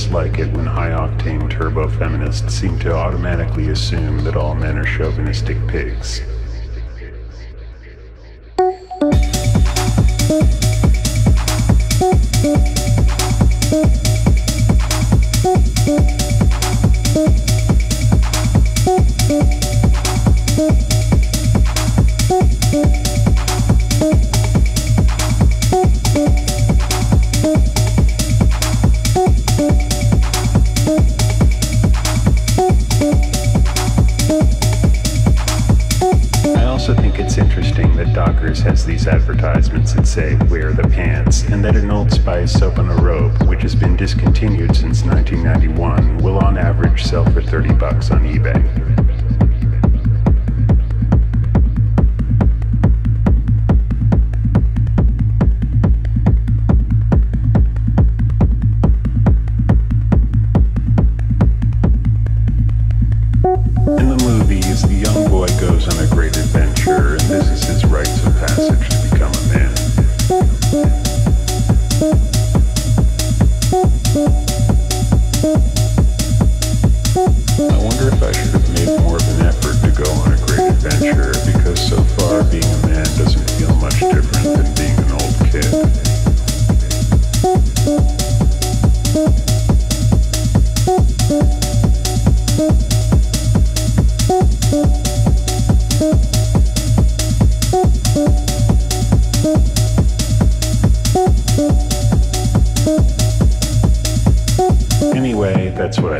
dislike it when high octane turbo feminists seem to automatically assume that all men are chauvinistic pigs.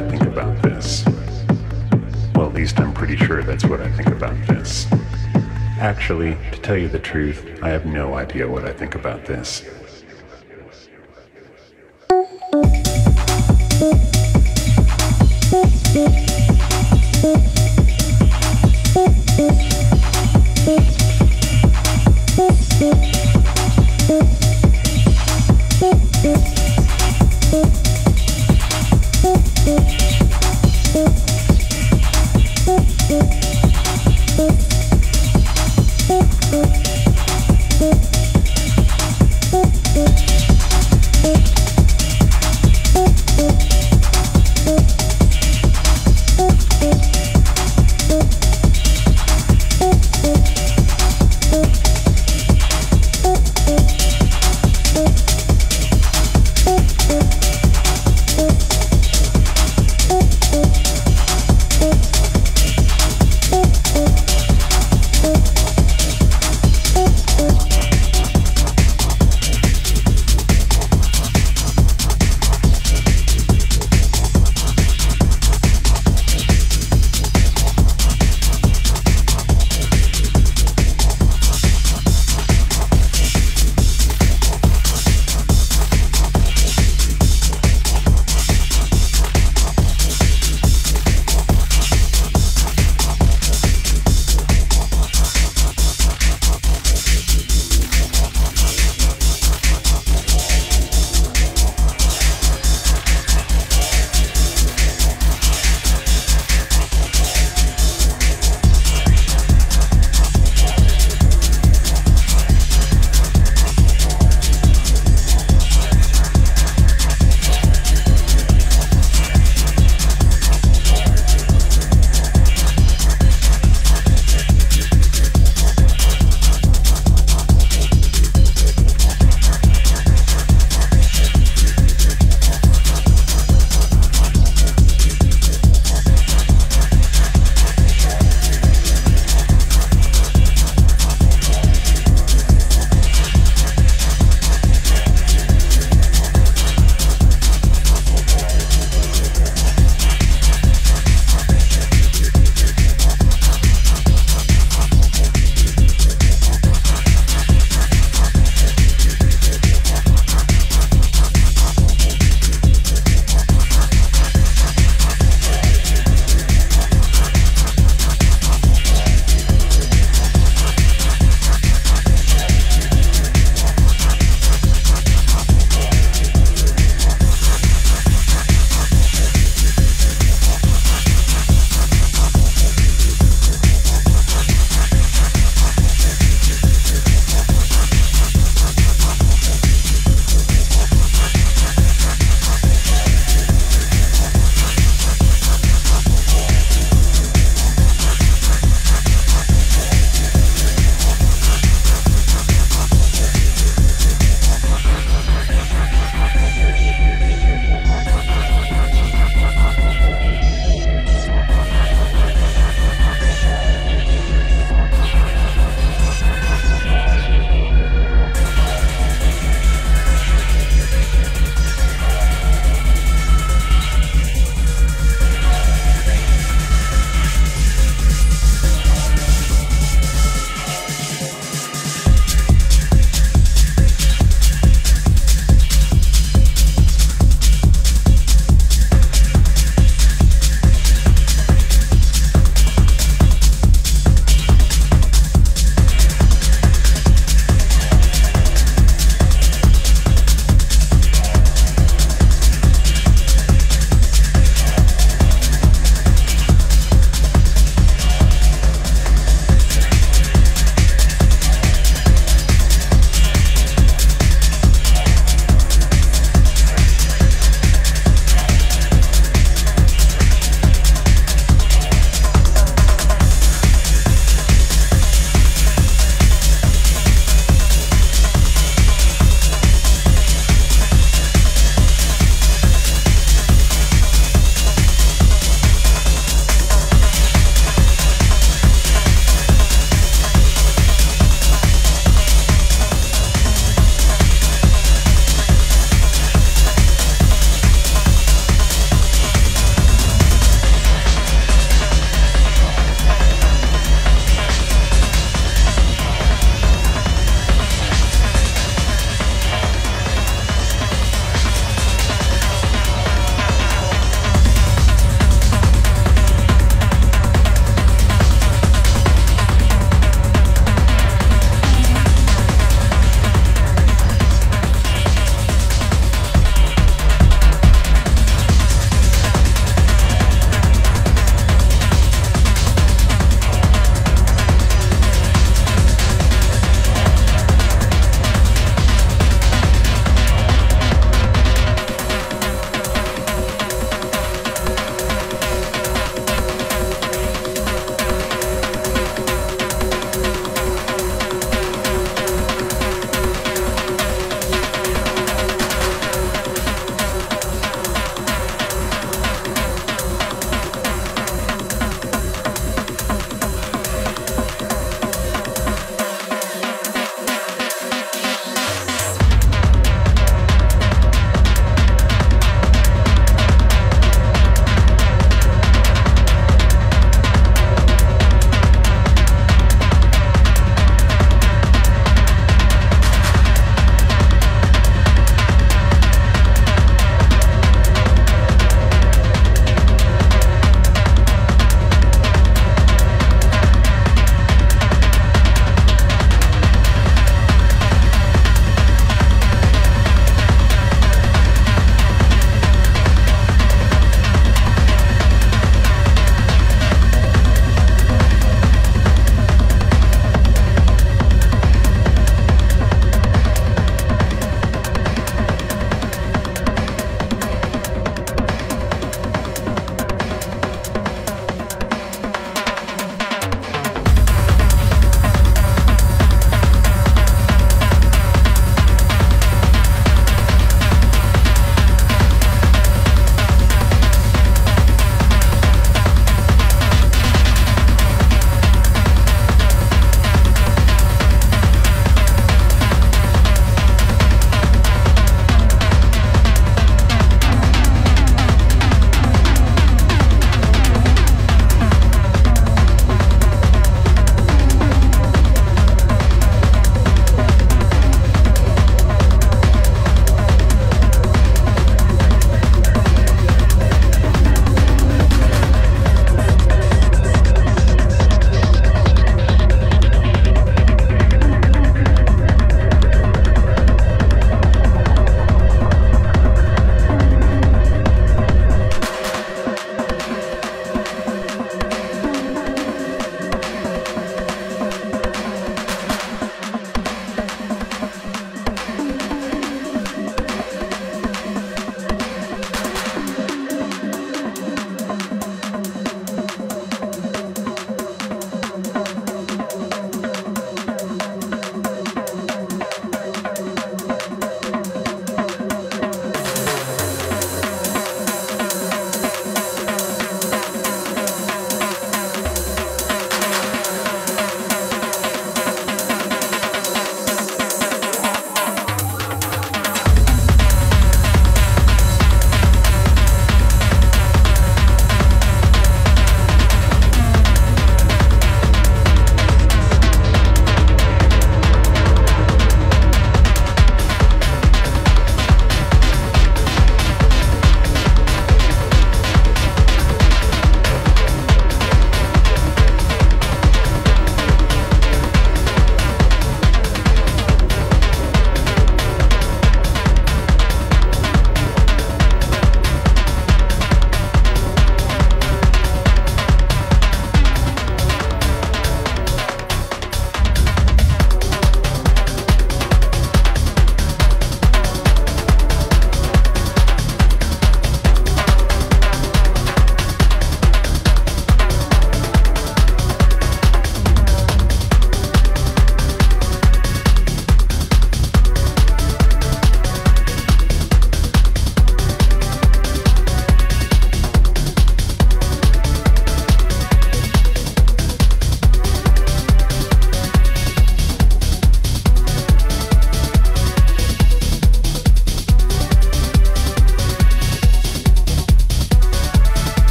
I think about this. Well, at least I'm pretty sure that's what I think about this. Actually, to tell you the truth, I have no idea what I think about this.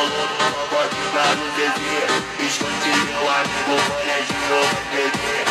i'm pode ficar no dever Escondido, amigo, foge de outro dever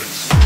Records.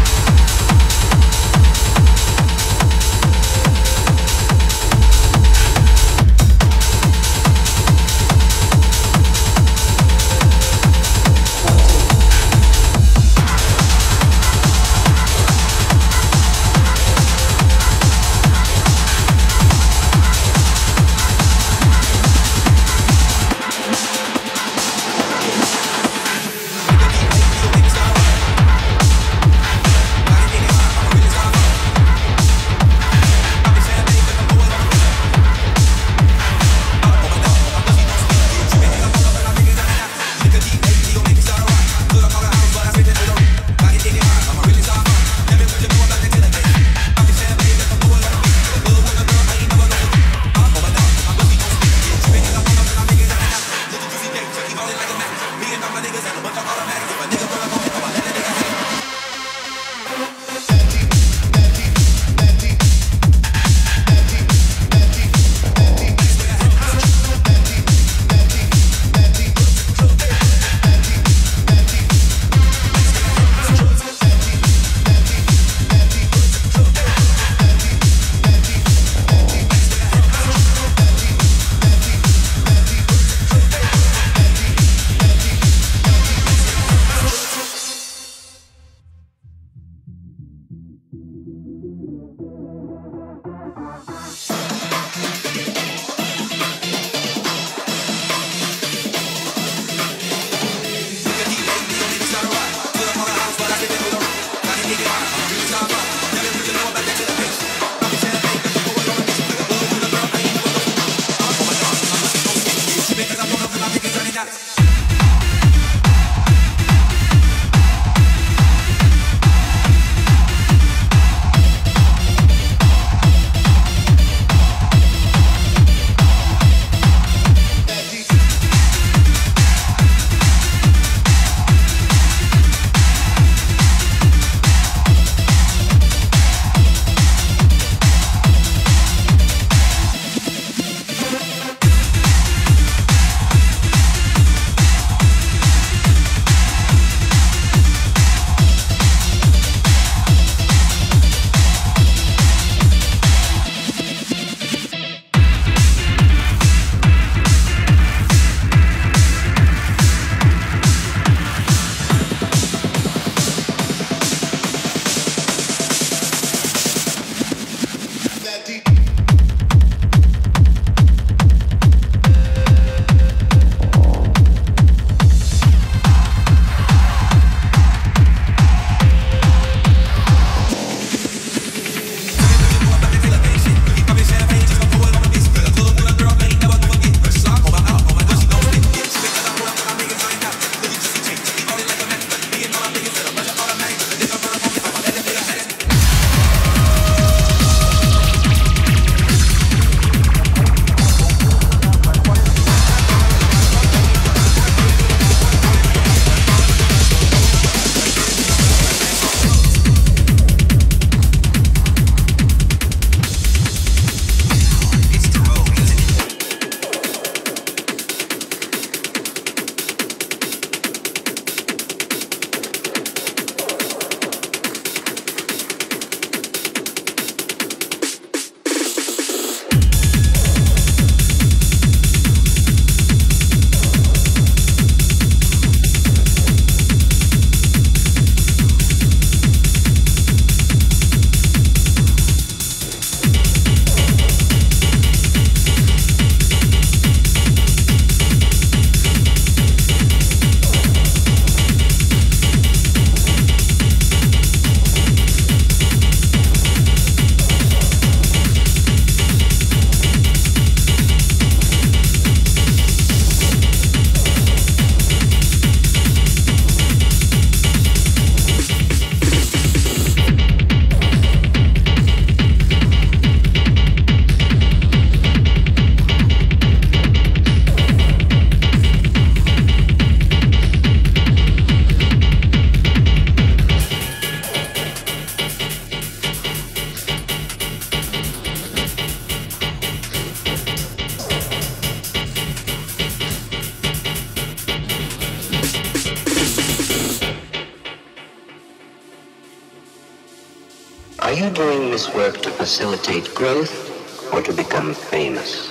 Facilitate growth or to become famous?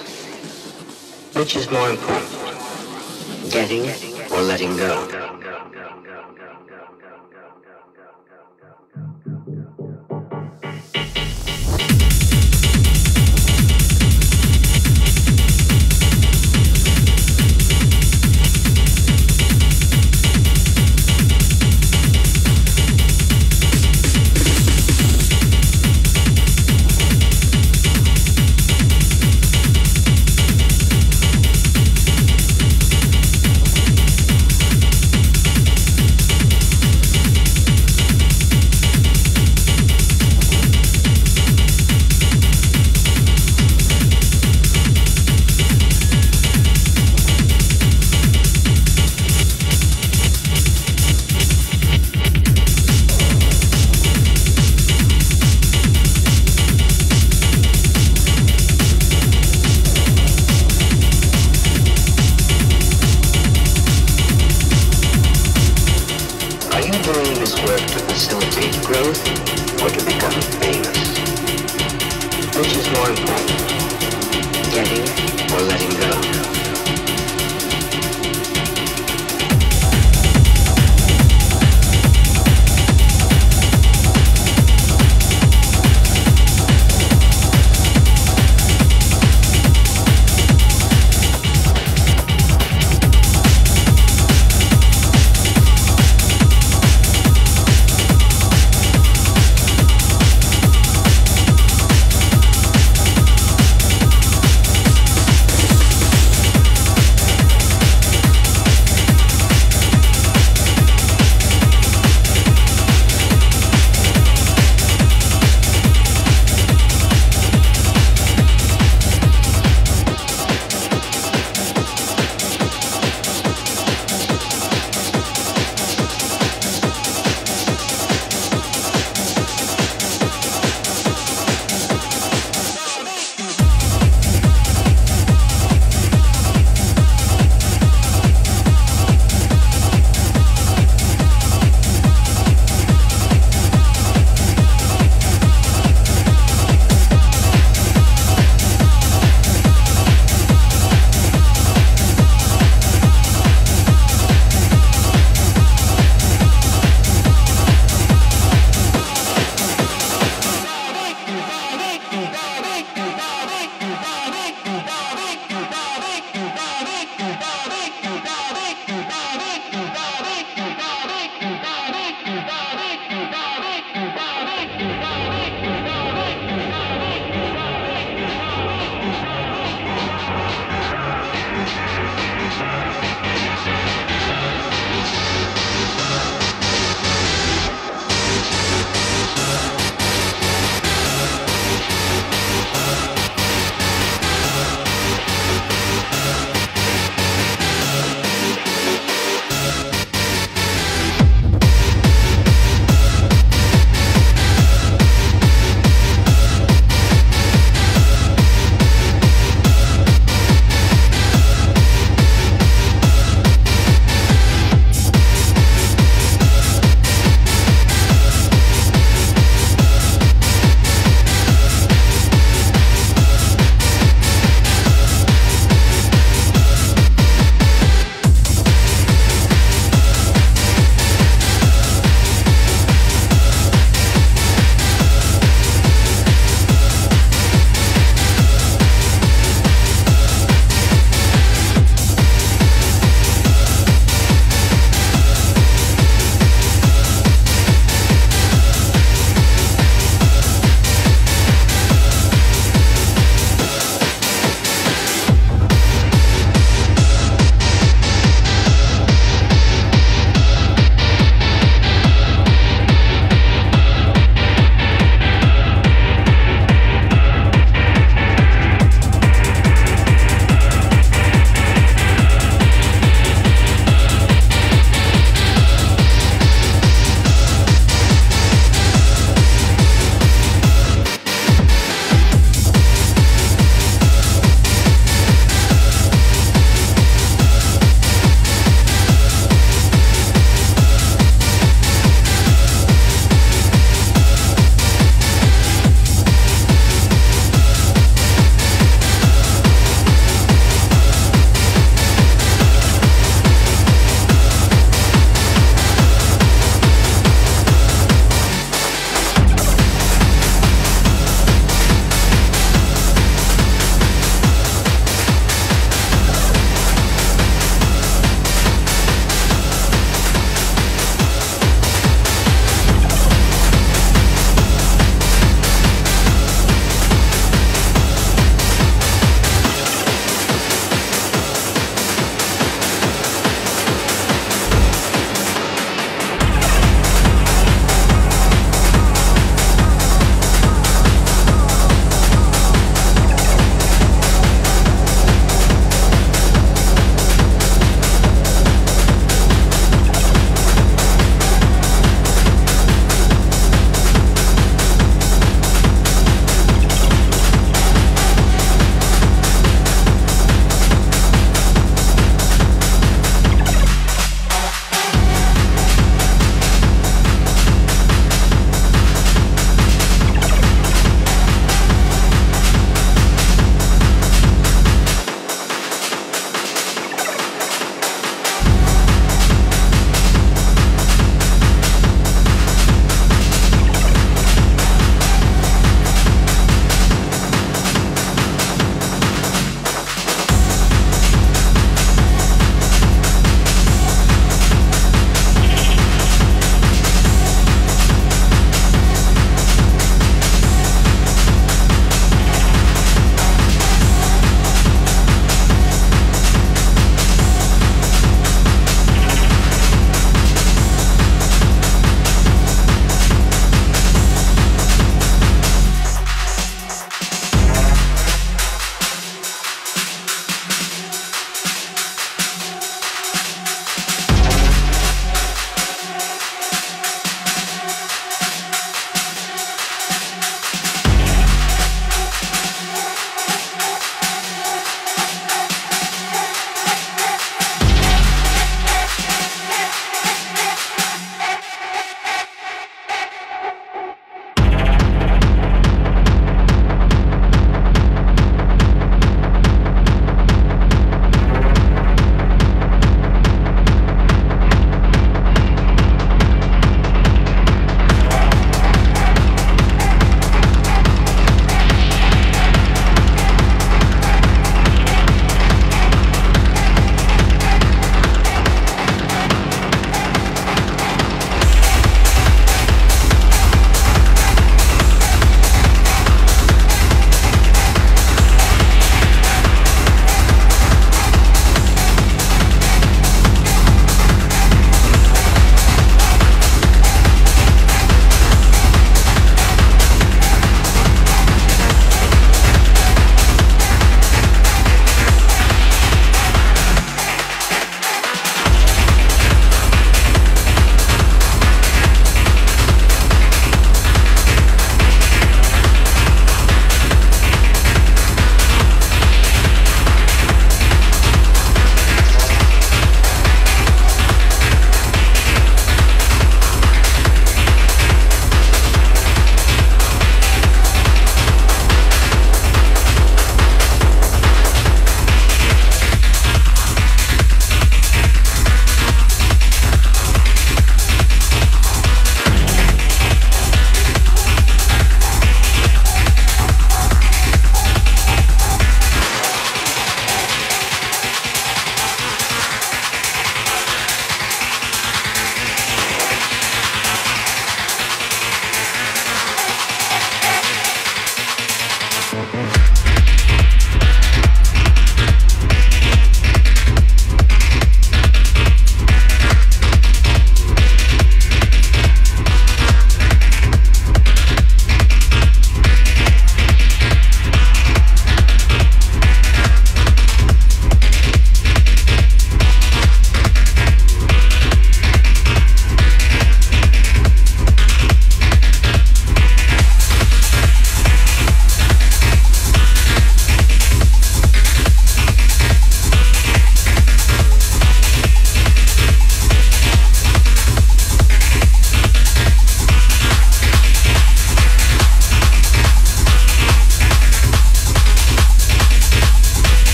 Which is more important, getting or letting go?